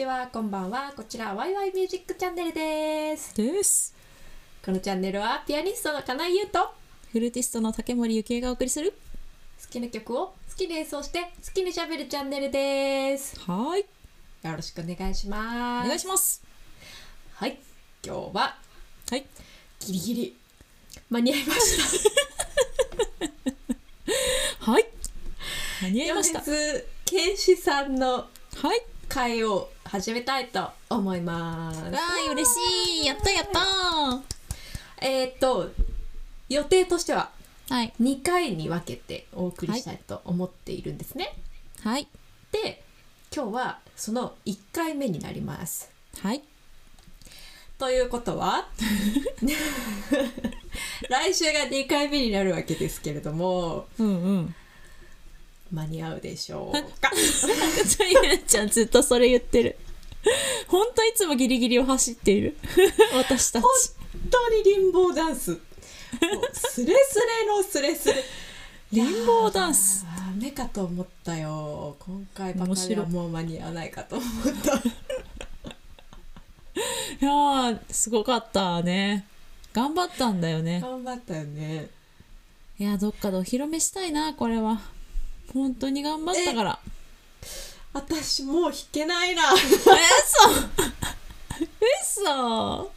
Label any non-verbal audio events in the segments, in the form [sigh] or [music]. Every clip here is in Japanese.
ちは、こんばんは。こちら、ワイワイミュージックチャンネルです。です。このチャンネルは、ピアニストの金井優と、フルーティストの竹森ゆきえがお送りする。好きな曲を好きに演奏して、好きに喋るチャンネルです。はーい。よろしくお願いします。お願いします。はい。今日は、はい。ギリギリ、間に合いました。[laughs] はい。間に合いました。米津玄師さんのはい。会を始めたいと思います。わーい、嬉しい。やったやったー。えーっと、予定としては、はい。2回に分けてお送りしたいと思っているんですね。はい。で今日はその1回目になります。はい。ということは [laughs] [laughs] 来週が2回目になるわけですけれどもうんうん。間に合うでしょうかゆなちゃんずっとそれ言ってる。ほんといつもギリギリを走っている。[laughs] 私たち。本当にリンボーダンススレスレのスレスレリンボーダンス。ダメかと思ったよ今回ばかりはいもう間に合わないかと思った [laughs] いやー、すごかったね。頑張ったんだよね。頑張ったよねいや、どっかでお披露目したいな、これは。本当に頑張ったから。私もう弾けないな。え嘘。嘘。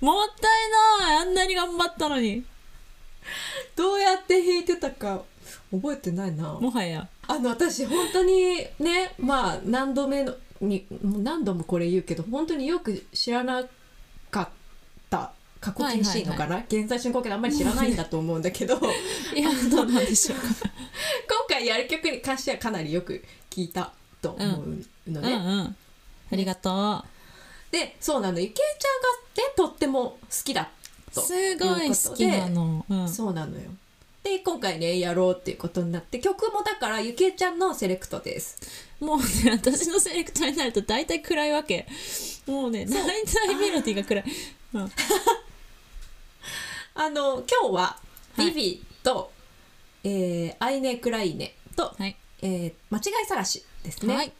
もったいない。あんなに頑張ったのに。どうやって弾いてたか覚えてないな。もはや。あの私本当にねまあ何度目のに何度もこれ言うけど本当によく知らなかった過去形しいのかな、現在進行形であんまり知らないんだと思うんだけど。今 [laughs] いや [laughs] どうなんでしょうか？[laughs] 回やる曲に関してはかなりよく聞いたと思うのうんね。うん。ありがとでそうなの。ゆきえちゃんがねとっても好きだうとすごい好きなの。うん。そうなのよ。で今回ねやろうっていうことになって曲もだからゆきえちゃんのセレクトです。もうね私のセレクトになると大体暗いわけ。もうね大体メロディーが暗い、うん、あの今日ははいビビと、えーアイネ・クライネと、はい、えー間違い探しですね、はい。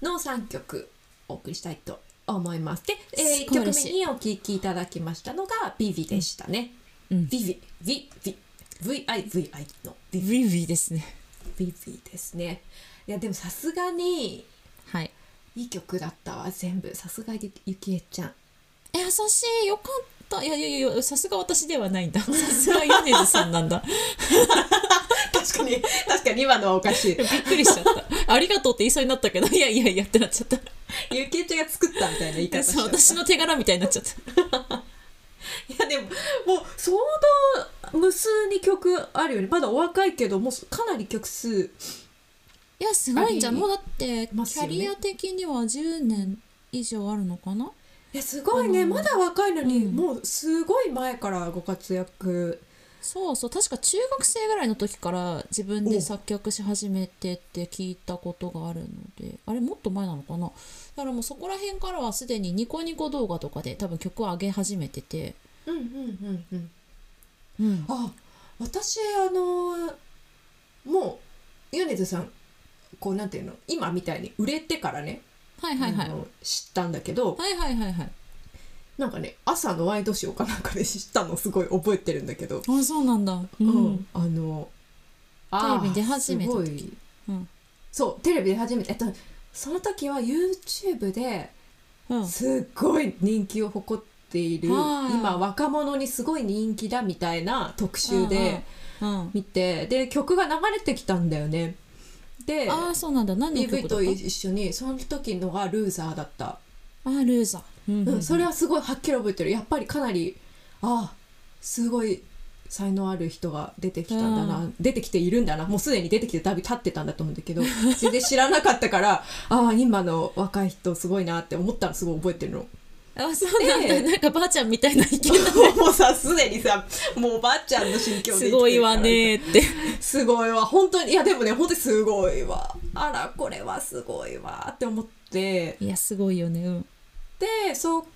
の3曲お送りしたいと思います。で、えー、1曲目すごい。嬉しいにお聴きいただきましたのがビビでしたね。うん。ビビ、ビビ、VIVI の。ビビ。ビビですね。ビビですね。いやでもさすがにはい。いい曲だったわ全部。さすがゆゆきえちゃん。優しい。よかったいやいやいやさすが私ではないんだ [laughs] さすが米津さんなんだ [laughs] 確かに確かに今のはおかしい。[laughs] びっくりしちゃった。ありがとうって言いそうになったけど、いやいやいやってなっちゃった。ゆきえちゃんが作ったみたいな言い方しちゃった。私の手柄みたいになっちゃった。いやでももう相当無数に曲あるよねまだお若いけどもうかなり曲数いや、すごいんじゃん。もうだって、キャリア的には10年以上あるのかな？いやすごいね。まだ若いのに、うん。もうすごい前からご活躍。そうそう、確か中学生ぐらいの時から自分で作曲し始めてって聞いたことがあるので、あれもっと前なのかな。だからもうそこら辺からはすでにニコニコ動画とかで多分曲を上げ始めてて、うんうんうんうん。うん。あ私あのもう米津さんこうなんていうの今みたいに売れてからね、はいはいはい。あの知ったんだけどはいはいはいはい。なんかね朝のワイドショーかなんかで知ったのすごい覚えてるんだけど、あ、そうなんだ。ううん。あのあーテレビ出始めた時すごいうん。そうテレビで初めてえっとその時は YouTube でうん。すっごい人気を誇っている、はい今若者にすごい人気だみたいな特集でうんうん。見て、で曲が流れてきたんだよねでああそうなんだ。何の PV と曲だった？一緒にその時のがルーザーだった、あールーザー、うんうんそれはすごいはっきり覚えてる。やっぱりかなりああすごい才能ある人が出てきたんだな、う出てきているんだな。もうすでに出てきてだいぶ経ってたんだと思うんだけど。全然知らなかったから [laughs] ああ今の若い人すごいなって思ったのすごい覚えてるの。あそうなんだ、でなんかばあちゃんみたいな意見 [laughs] もうさすでにさもうおばあちゃんの心境ですごいわねーって。すごいわ本当に。いやでもね本当にすごいわ。あらこれはすごいわって思って。いやすごいよね。うん。でそうこ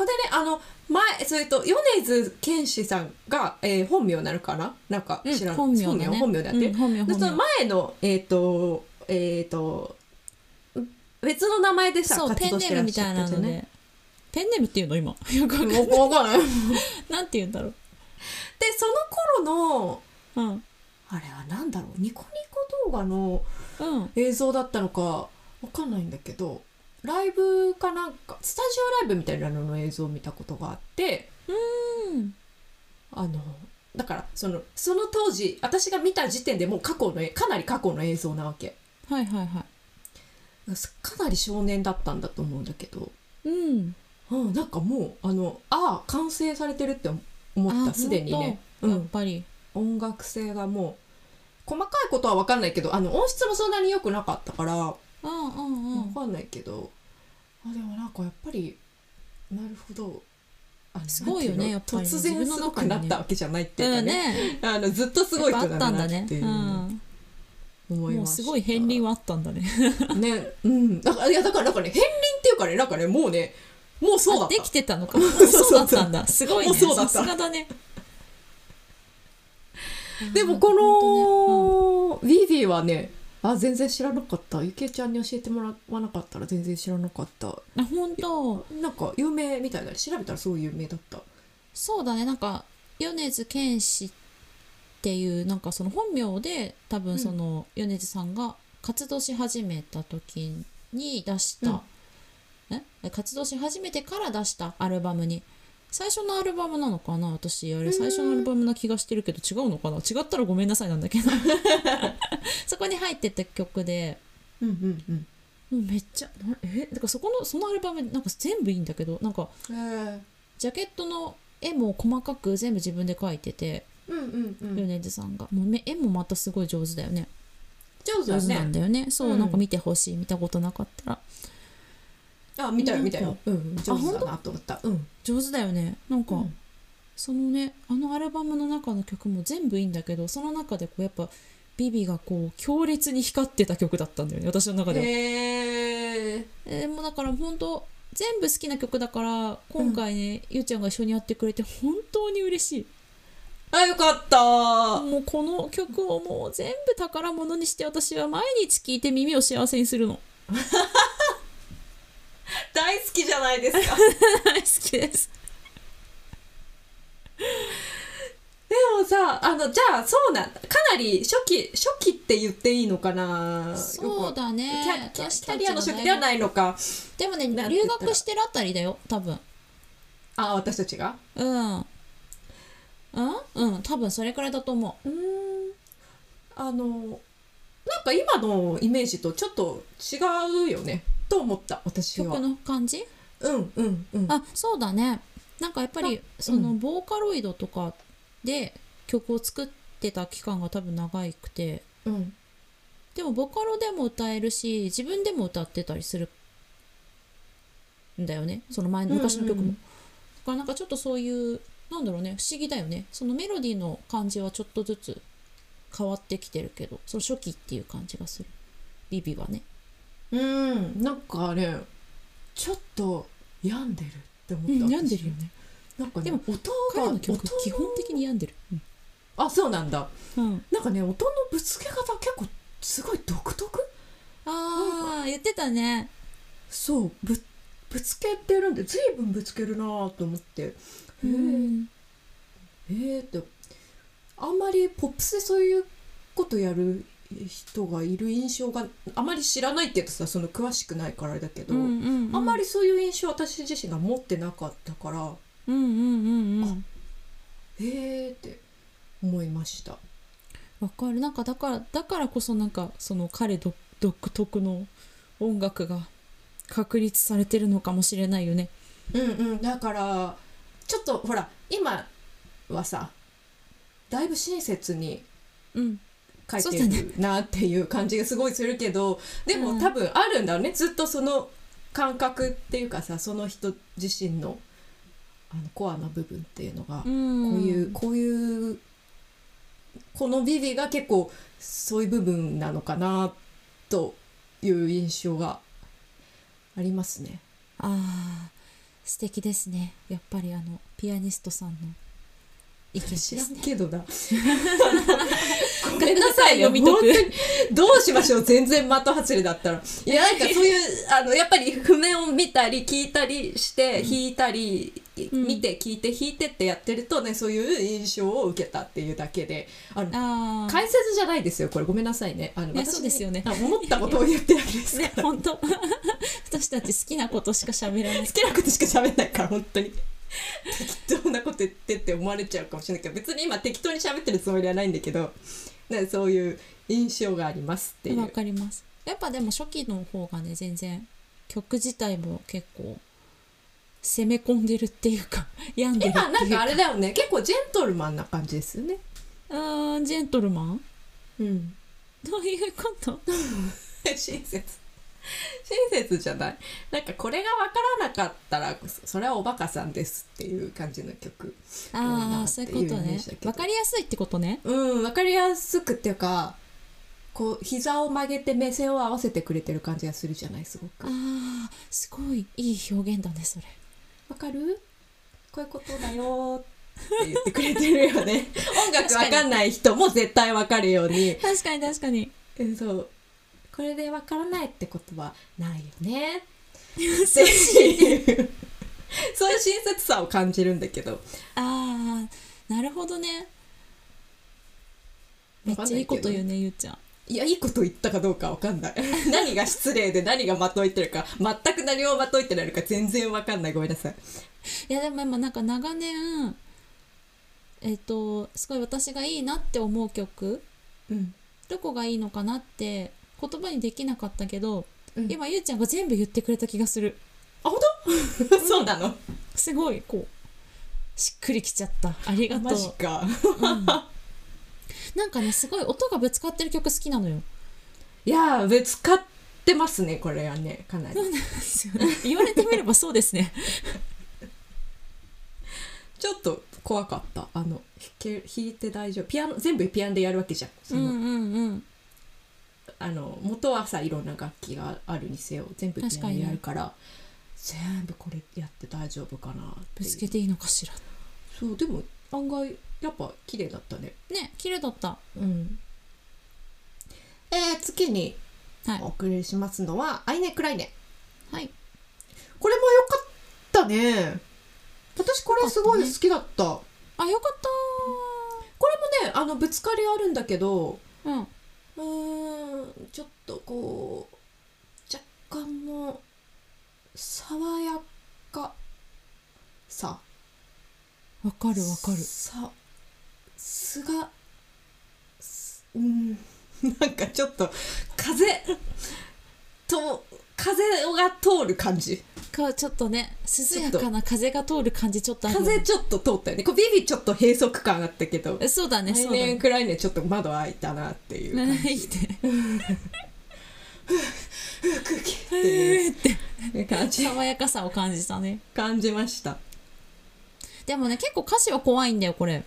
れでねあの前それと米津玄師さんが、えー本名なのかな？なんか知らん、本名だね。本名？本名だって、うんその前のえっ、とえっ、と別の名前でさ活動してらっームみたいしゃったじゃんなので、ペンネームっていうの？今。よくわかんない。もうわかんないでなんて言うんだろう？その頃のうん。あれはなんだろう？ニコニコ動画のうん。映像だったのかわかんないんだけどライブかなんかスタジオライブみたいなのの映像を見たことがあってうん。あのだからそのその当時私が見た時点でもう過去のかなり過去の映像なわけ。はいはいはかなり少年だったんだと思うんだけど、いうんうん、なんかもうあのああ完成されてるって思っあたすでにね、やっん、ぱり。音楽性がもう細かいことは分かんないけどあの音質もそんなに良くなかったからうんうんうん。分かんないけど、あでもなんかやっぱりなるほど。あのすごいよねやっぱり。突然すごくなったわけじゃないっていうかうんね,、ねあのずっとすごい人だったんだねなっていううん。思いました。すごい片鱗はあったんだね。ねうん。だからいやだからなんかね片鱗っていうかねなんかねもうねもうそうだった。あできてたのか。[laughs] そうそうだったんだ。すごいね。もうそうだった。さすがだね。[laughs] でもこ本のビビはねあ全然知らなかった。ゆきえちゃんに教えてもらわなかったら全然知らなかった。本当。なんか有名みたいだね調べたらすごい有名だった。そうだね。なんか米津玄師っていうなんかその本名で多分その米津さんが活動し始めた時に出した、え活動し始めてから出したアルバムに。最初のアルバムなのかな？私あれ最初のアルバムな気がしてるけど違うのかな？違ったらごめんなさいなんだけど。[laughs] そこに入ってた曲で。うんうんうん。めっちゃなえ？だからそこのそのアルバムなんか全部いいんだけどなんかジャケットの絵も細かく全部自分で描いててうんうんうん。米津さんが。もうめ絵もまたすごい上手だよね。上手だ上手なんねだよね。そう、うん。なんか見てほしい。見たことなかったらあ見たよ見たよ。うん上手だな。と思ったうん。上手だよね。なんか、うん。そのねあのアルバムの中の曲も全部いいんだけどその中でこうやっぱビビがこう強烈に光ってた曲だったんだよね私の中では、へええーもうだから本当全部好きな曲だから今回ね、ゆうちゃんが一緒にやってくれて本当に嬉しい。あよかった。もうこの曲をもう全部宝物にして私は毎日聴いて耳を幸せにするの [laughs] [laughs] 大好きじゃないですか。[laughs] 大好きです。でもさあのじゃあそうなんだかなり初期初期って言っていいのかな。そうだね。キャキャリアの初が期ではないのか。でもね留学してるあたりだよ多分。あ私たちが？うん。うん？うん多分それくらいだと思うーん。あのなんか今のイメージとちょっと違うよねと思ったう私は。曲の感じ？うんうんうん。あそうだね。なんかやっぱりあそのボーカロイドとかで曲を作ってた期間が多分長くて。うん。でもボカロでも歌えるし自分でも歌ってたりするんだよね。その前の昔の曲も、うん。うんうんだからなんかちょっとそういうなんだろうね。不思議だよね。そのメロディーの感じはちょっとずつ変わってきてるけどその初期っていう感じがする。ビビはねうん。なんかねちょっと病んでるって思った、うん私。病んでるよね。なんかねでも音が音基本的に病んでる。あそうなんだ。うん、なんかね音のぶつけ方結構すごい独特？ああ言ってたね。そう。ぶぶつけてるんで随分ぶつけるなぁと思って。へえうん。えー、って。あんまりポップスでそういうことやる人がいる印象があまり知らないって言うとさその詳しくないからあれだけど、うんうんうん。あんまりそういう印象私自身が持ってなかったからうんうんうんうん。へえって思いました。わかる。なんかだからだからこそなんかその彼独独特の音楽が確立されてるのかもしれないよね。うんうん。だからちょっとほら今はさだいぶ親切にうん書いてるなっていう感じがすごいするけどでうん。も多分あるんだろうね。ずっとその感覚っていうかさその人自身のあのコアな部分っていうのが、ここういうこういうこのビビが結構そういう部分なのかなという印象がありますね。あー素敵ですね。やっぱりあのピアニストさんの意見です知らんねけどな。ごめんなさいよ本当にどうしましょう。全然的外れだったら。いや [laughs] なんかそういうあのやっぱり譜面を見たり聞いたりして弾いたり、うん。見て聞いて弾いてってやってるとねそういう印象を受けたっていうだけで。あのああ解説じゃないですよこれ。ごめんなさいね。あのいやそうですよね。あ思ったことを言ってるだけですから。[laughs] ね本当。[laughs] 私たち好きなことしか喋らない。好きなことしか喋んないから本当に適当なこと言ってって思われちゃうかもしれないけど別に今適当に喋ってるつもりはないんだけど、ね、そういう印象がありますっていわうかります。やっぱでも初期の方がね全然曲自体も結構攻め込んでるっていうか [laughs] 病んでるっていう今なんかあれだよね。結構ジェントルマンな感じですよね。あージェントルマン？うん。どういうこと？[laughs] 親切 [laughs] 親切じゃない。なんかこれが分からなかったらそれはおバカさんですっていう感じの曲。ああそういうことっていうイメーねジだけど。わかりやすいってことね。うん分かりやすくっていうかこう膝を曲げて目線を合わせてくれてる感じがするじゃないすごく。ああすごいいい表現だねそれ。わかる？こういうことだよって言ってくれてるよね。[laughs] 音楽わかんない人も絶対わかるように。確かに確かに。えそうこれでわからないってことはないよね。[laughs] そういう親切さを感じるんだけど。ああなるほどね。めっちゃいいこと言うねゆうちゃん。いやいいこと言ったかどうかわかんない。[laughs] 何が失礼で何がまといてるか全く何をまといてないのか全然わかんない。ごめんなさい。いやでも今なんか長年えっ、とすごい私がいいなって思う曲うん。どこがいいのかなって言葉にできなかったけど、うん。今ゆうちゃんが全部言ってくれた気がする。あ本当？[laughs] そうなの？すごいこうしっくりきちゃった。ありがとマジうか。うん。[laughs] なんかねすごい音がぶつかってる曲好きなのよ。いやーぶつかってますねこれはねかなり。ですよ。ね言われてみればそうですね。[laughs] ちょっと怖かった。あの弾け弾いて大丈夫。ピアノ全部ピアノでやるわけじゃん。その、うんうんうんあの元はさいろんな楽器があるにせよ全部ピアノでやるから全部これやって大丈夫かなぶつけていいのかしら。そうでも案外やっぱ綺麗だったね。ね綺麗だった。うん。えー、次にはい。お送りしますのは、アイネ・クライネ。はい。これも良かったね。私これすごい好きだった。あよかっこれもねあのぶつかりあるんだけどたうんんちょっとこう若干の爽やかさ。わかるわかる。さすがすうん。[laughs] なんかちょっと風と風が通る感じかちょっとね涼やかな風が通る感じちょっとあるよね風ちょっと通ったよねこうビビちょっと閉塞感あったけどそうだね来年くらいねちょっと窓開いたなっていう感じいいね空気っていうって感じ爽やかさを感じたね感じましたでもね結構歌詞は怖いんだよこれ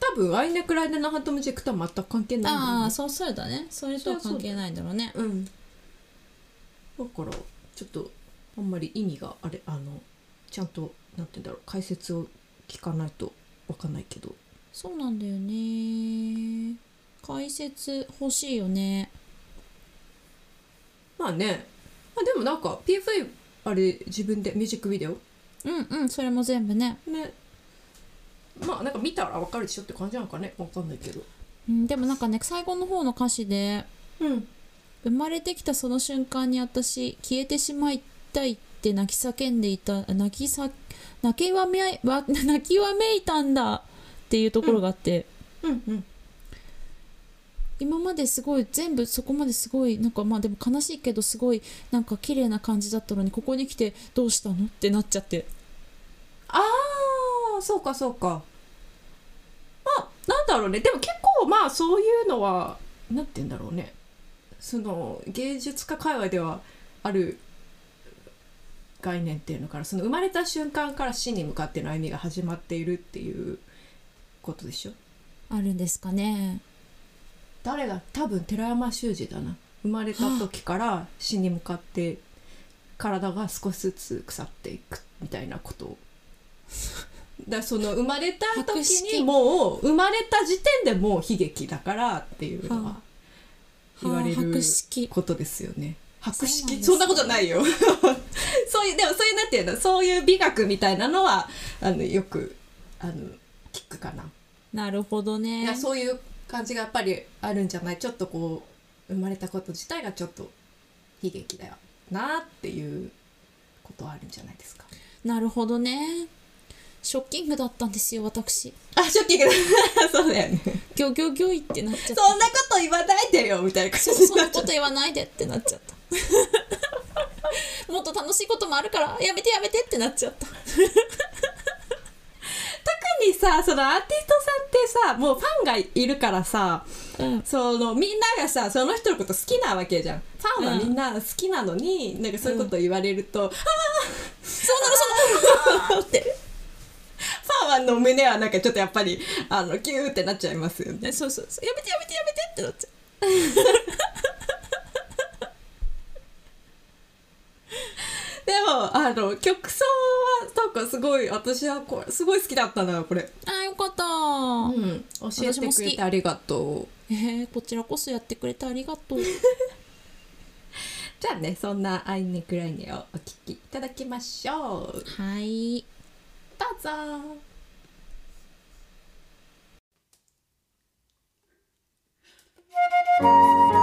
多分アイネクライネのハントムジェクとは全く関係ないねああそうそうだねそれとは関係ないんだろうねうんだからちょっとあんまり意味があれあのちゃんとなんて言うんだろう解説を聞かないとわかんないけど。そうなんだよね。解説欲しいよね。まあね。まあでもなんか PV あれ自分でミュージックビデオ？うんうんそれも全部ね、ね。まあなんか見たらわかるでしょって感じなのかね？わかんないけど。うん、でもなんかね最後の方の歌詞でうん。生まれてきたその瞬間に私消えてしまいたいって泣き叫んでいた泣きさ泣きわめわ泣きわめいたんだっていうところがあって、うん。うん今まですごい全部そこまですごいなんかまあでも悲しいけどすごいなんか綺麗な感じだったのにここに来てどうしたの？ってなっちゃって。ああそうかそうか。まあなんだろうね。でも結構まあそういうのはなんて言うんだろうね。その芸術家界隈ではある概念っていうのからその生まれた瞬間から死に向かっての歩みが始まっているっていうことでしょ？あるんですかね。誰だ多分寺山修司だな。生まれた時から死に向かって体が少しずつ腐っていくみたいなこと。をだその生まれた時にもう生まれた時点でもう悲劇だからっていうのはは言われることですよね。博識そんなことないよ。[laughs] そういうでもそういうなんていうの？そういう美学みたいなのはあのよくあの聞くかな。なるほどね。いやそういう感じがやっぱりあるんじゃない？ちょっとこう生まれたこと自体がちょっと悲劇だよなっていうことはあるんじゃないですか？なるほどね。ショッキングだったんですよ私。あショッキング。だ [laughs] そうだよね。ギョギョギョイってなっちゃった。そんなこと言わないでよみたいな感じそんなこと言わないでってなっちゃった [laughs] もっと楽しいこともあるからやめてやめてってなっちゃった。[laughs] 特にさそのアーティストさんってさもうファンがいるからさうん。そのみんながさその人のこと好きなわけじゃん。ファンはうんみんな好きなのに、なんかそういうこと言われると、ああそうなのそうなのって。ファンの胸はなんかちょっとやっぱりあのキューってなっちゃいますよね。えそうそうそう。やめてやめてやめてってなっちゃう [laughs] もあの曲奏はなんかすごい私はこれすごい好きだったなこれ、あーよかった、うん、教えてくれてありがとう。えー、こちらこそやってくれてありがとう。じゃあねそんな「アイネクライネ」をお聴きいただきましょう。はい。どうぞ「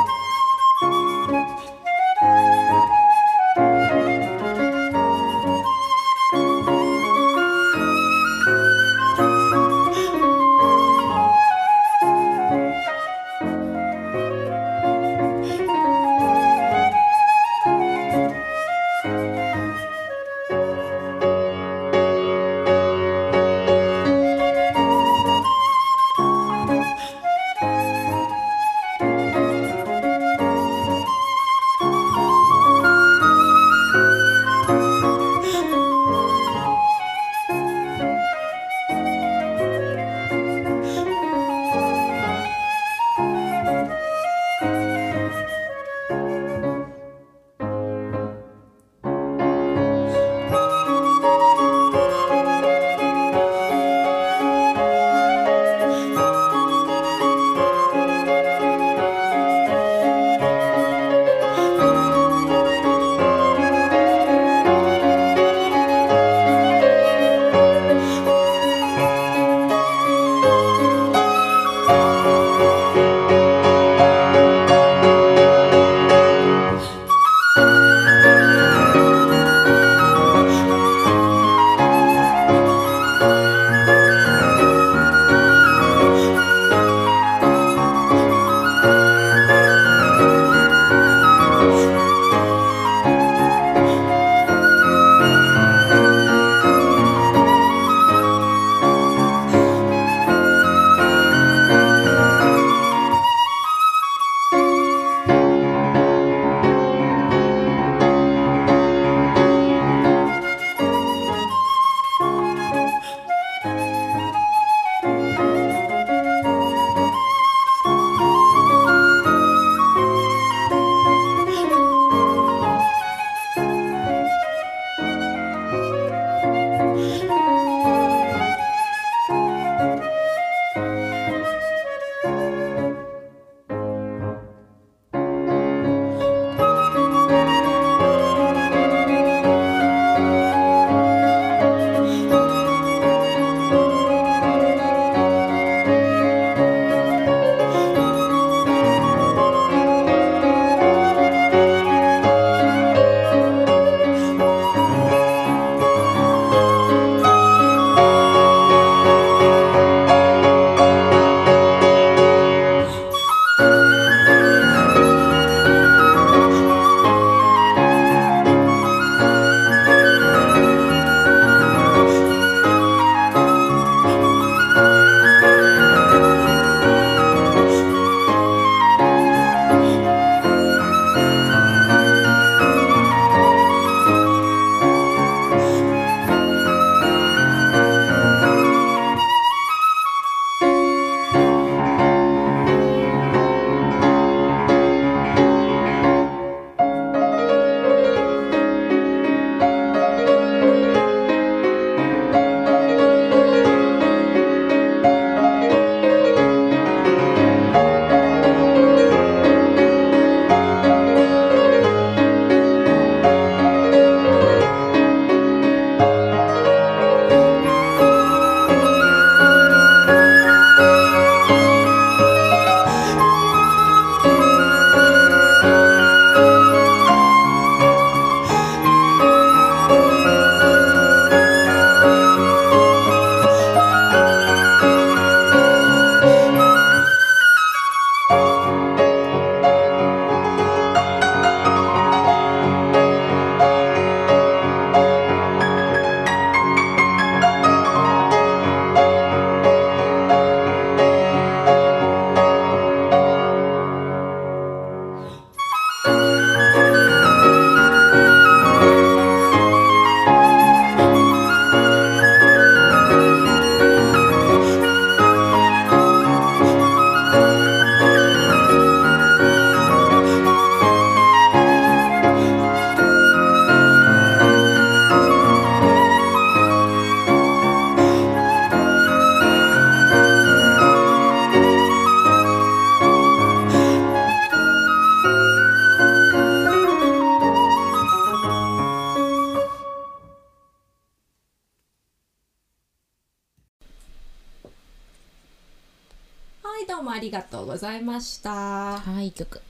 はい曲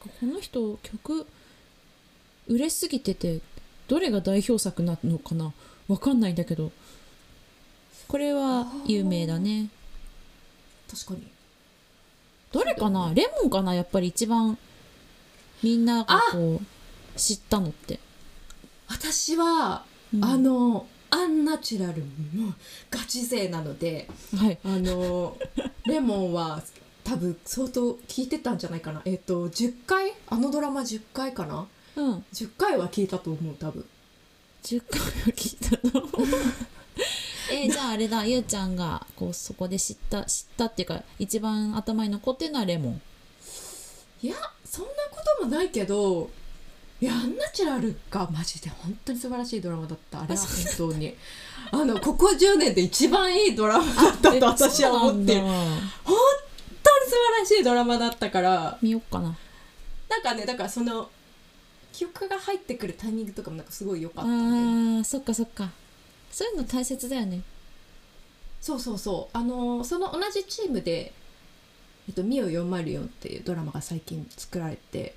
この人曲売れすぎててどれが代表作なのかな？わかんないんだけど。これは有名だね。確かに。どれかな？レモンかな？やっぱり一番みんながこう知ったのって、私は、うん。あのアンナチュラルもうガチ勢なのではい。あの [laughs] レモンは多分相当聞いてたんじゃないかな。えっ、と10回？あのドラマ10回かな？うん。10回は聞いたと思う多分。10回は聞いたの？[laughs] えーじゃああれだ。ゆうちゃんがこうそこで知った知ったっていうか一番頭に残ってるのはレモン。いやそんなこともないけどいやアンナチュラルがマジで。本当に素晴らしいドラマだった。あれは本当に。あのここ10年で一番いいドラマだったと私は思って。る本らしいドラマだったから見よっかな。なんかねだからその曲が入ってくるタイミングとかもなんかすごい良かあったね。ーそっかそっか。そういうの大切だよね。そうそうそう。あのその同じチームで「えっと、ミオ404」っていうドラマが最近作られて、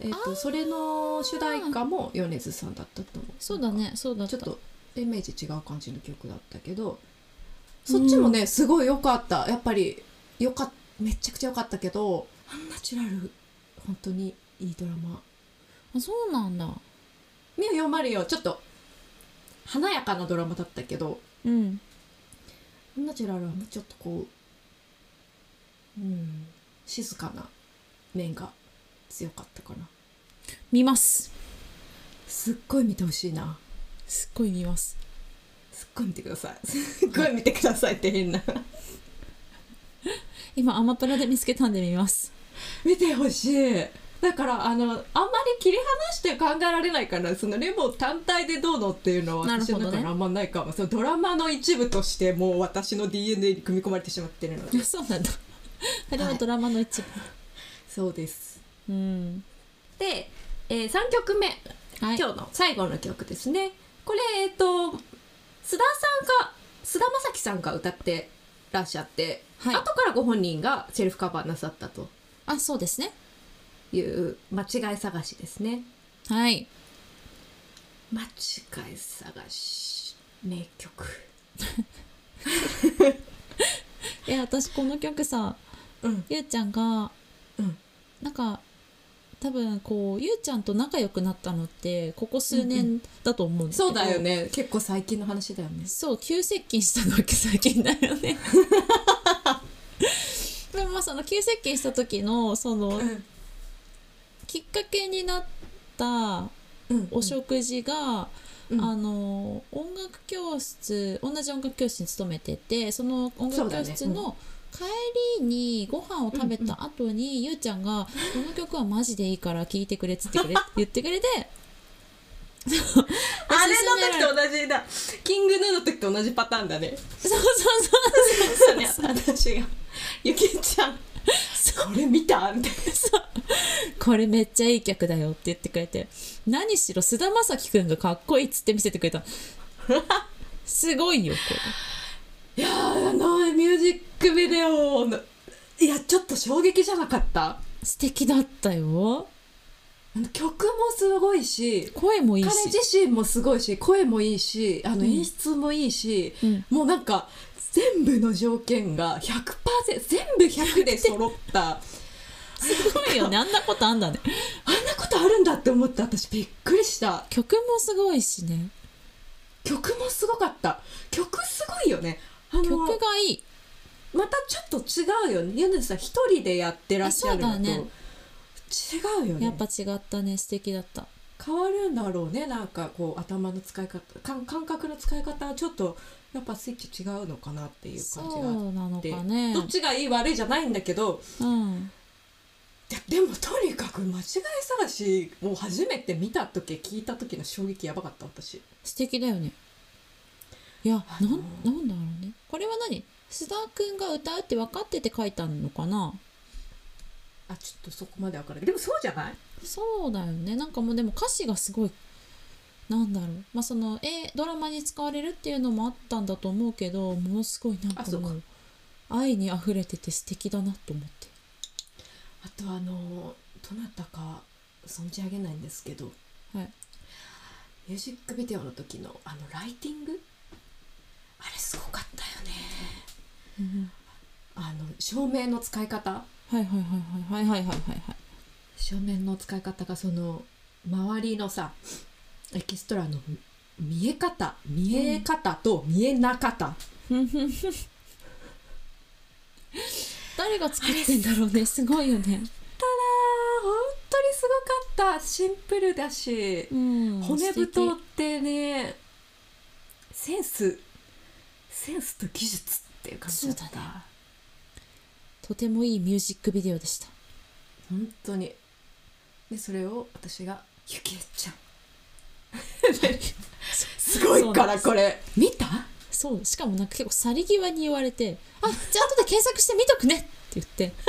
えっと、それの主題歌も米津さんだったと思う。そうだねそうだった。ちょっとイメージ違う感じの曲だったけどそっちもね、すごい良かった。やっぱりよかっめちゃくちゃ良かったけどアンナチュラル。本当にいいドラマ。あそうなんだ「ミオ。404」ちょっと華やかなドラマだったけどうん。アンナチュラルはもうちょっとこううん静かな面が強かったかな。見ます。すっごい見てほしいな。すっごい見ます。すっごい見てください。すっごい見てくださいって変な今アマプラで見つけたんで見ます。見てほしい。だからあのあんまり切り離して考えられないからそのレモン単体でどうのっていうのは私の中にあんまないかも、そのドラマの一部としてもう私の DNA に組み込まれてしまってるので。[laughs] そうなんだ。あれはドラマの一部、そうです。うん。で、えー、3曲目。はい。今日の最後の曲ですね。これえっ、と須田さんが須田将暉さんが歌ってらっしゃって、はい。後からご本人がセルフカバーなさったと。あそうですね。いう間違い探しですね。はい。間違い探し。名曲。[laughs] え私この曲さうん。ゆうちゃんがうん。なんか多分こうゆうちゃんと仲良くなったのってここ数年だと思うんだけど、そうだよね。結構最近の話だよね。そう急接近したのは最近だよね [laughs] でもまあその急接近した時のそのうん。きっかけになったうん。お食事が、うん。あの音楽教室同じ音楽教室に勤めててその音楽教室の帰りにご飯を食べた後に、ゆうちゃんが「この曲はマジでいいから聴いてくれ」っつってくれ [laughs] 言ってくれてあれの時と同じだ。キングヌーの時と同じパターンだね。そうそうそうね。私が「ゆきちゃん。それ見た?」みたいな。これめっちゃいい曲だよって言ってくれて。何しろ菅田将暉くんがかっこいいっつって見せてくれた。すごいよこいやーあのミュージックビデオ。のいやちょっと衝撃じゃなかった？れ素敵だったよ。曲もすごいし声もいい彼し自身もすごいし声もいいしあのうん。演出もいいし、うん。もうなんか全部の条件が100%全部100で揃った。すごいよね。あんなことあんだね。あんなことあるんだって思って私びっくりした。曲もすごいしね。曲もすごかった。曲すごいよね。曲がいい。またちょっと違うよね。米津さん一人でやってらっしゃるのと、ね。違うよね。やっぱ違ったね。素敵だった。変わるんだろうね。なんかこう頭の使い方感感覚の使い方はちょっとやっぱスイッチ違うのかなっていうそ感じがあって。かね。どっちがいい悪いじゃないんだけどうん。でもとにかく間違い探しを初めて見た時聞いた時の衝撃やばかった私。素敵だよね。いやあのなんなんだろうね。これは何？須田くんが歌うって分かってて書いたのかな？あちょっとそこまで分からない。でもそうじゃない？そうだよね。なんかもうでも歌詞がすごいなんだろう。まあそのえドラマに使われるっていうのもあったんだと思うけどものすごいなんかもう愛にあふれてて素敵だなと思って。あとあのどなたか存じ上げないんですけどはい。ミュージックビデオの時のあのライティング？あれすごかったよね。あの照明の使い方？はいはいはいはいはいはいはいはい。照明の使い方がその周りのさエキストラの見え方見え方と見えな方、[laughs] 誰が作ってんだろうね。すごいよね。ただ本当にすごかった。シンプルだし、うん。骨太素ってねセンスセンスと技術っていう感じだった。ね。敵とてもいいミュージックビデオでした。本当に。でそれを私が「ゆきえちゃん」すごいからこれ。見た？そう。しかもなんか結構去り際に言われて「あじゃあ後で検索して見とくね」って言って。[laughs]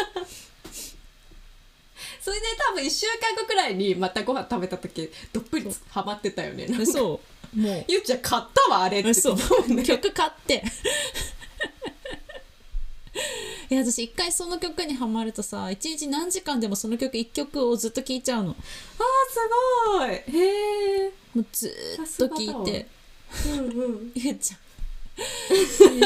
それで多分1週間後くらいにまたご飯食べた時どっぷりハマってたよね。そうもゆうちゃん買ったわあれって曲買って。[laughs] いや私一回その曲にハマるとさ一日何時間でもその曲一曲をずっと聴いちゃうの。あーすごい。へえもうずーっと聴いて。うんうん。ゆうちゃんゆうちゃん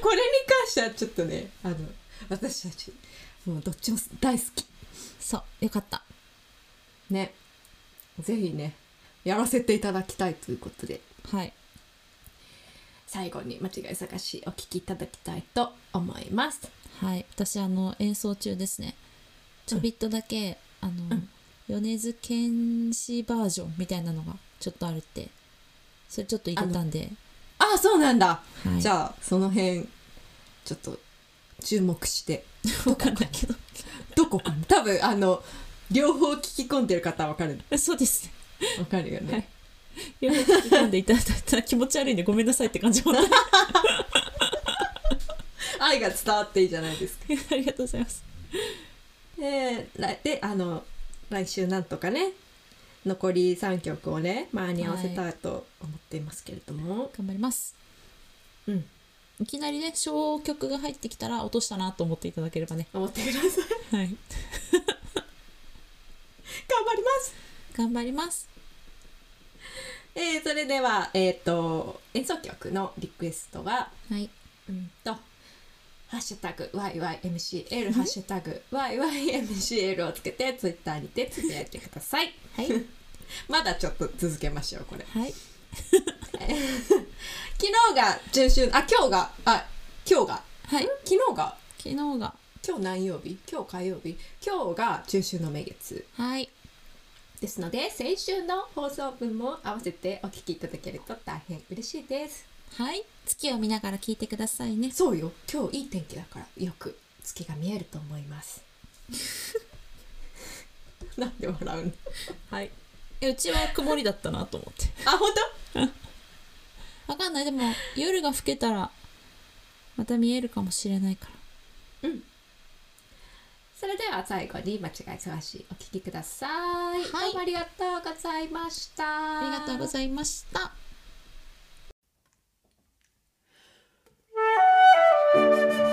これに関してはちょっとねあの私たちもうどっちも大好き。そうよかったね。ぜひねやらせていただきたいということで。はい。最後に間違い探しお聞きいただきたいと思います。はい。私あの演奏中ですねちょびっとだけ、あの、うん。米津玄師バージョンみたいなのがちょっとあるって。それちょっと入れたんで。ああそうなんだ、はい。じゃあその辺ちょっと注目して。[laughs] 分かんないけど。どこかな？多分あの両方聞き込んでる方は分かる [laughs] そうですね。分かるよね、はい。両方聞き込んでいただいたら気持ち悪いんでごめんなさいって感じ本当に愛が伝わっていいじゃないですか。[laughs] ありがとうございますで来であの来週なんとかね残り3曲をね間に合わせたいと思っていますけれども、頑張ります。うん。いきなりね小曲が入ってきたら落としたなと思っていただければね。思ってください。はい。[laughs] 頑張ります。頑張ります。えー、それでは、えっ、と、演奏曲のリクエストは、はい。うんと、ハッシュタグ YYMCL、ハッシュタグ YYMCL をつけて、ツイッターにてつぶやいてください。はい。[laughs] まだちょっと続けましょう、これ。はい。[laughs] 昨日が中秋、あ、今日が、あ、今日が、はい。昨日が、昨日が。今日何曜日？今日火曜日？今日が中秋の名月。はい。ですので先週の放送分も合わせてお聞きいただけると大変嬉しいですはい。月を見ながら聞いてくださいね。そうよ。今日いい天気だからよく月が見えると思います。[laughs] なんで笑うの？はい。えうちは曇りだったなと思って。あ本 [laughs] わかんない。でも夜が更けたらまた見えるかもしれないから。当それでは最後に間違い探しお聞きください、はい。どうもありがとうございました。ありがとうございました thank you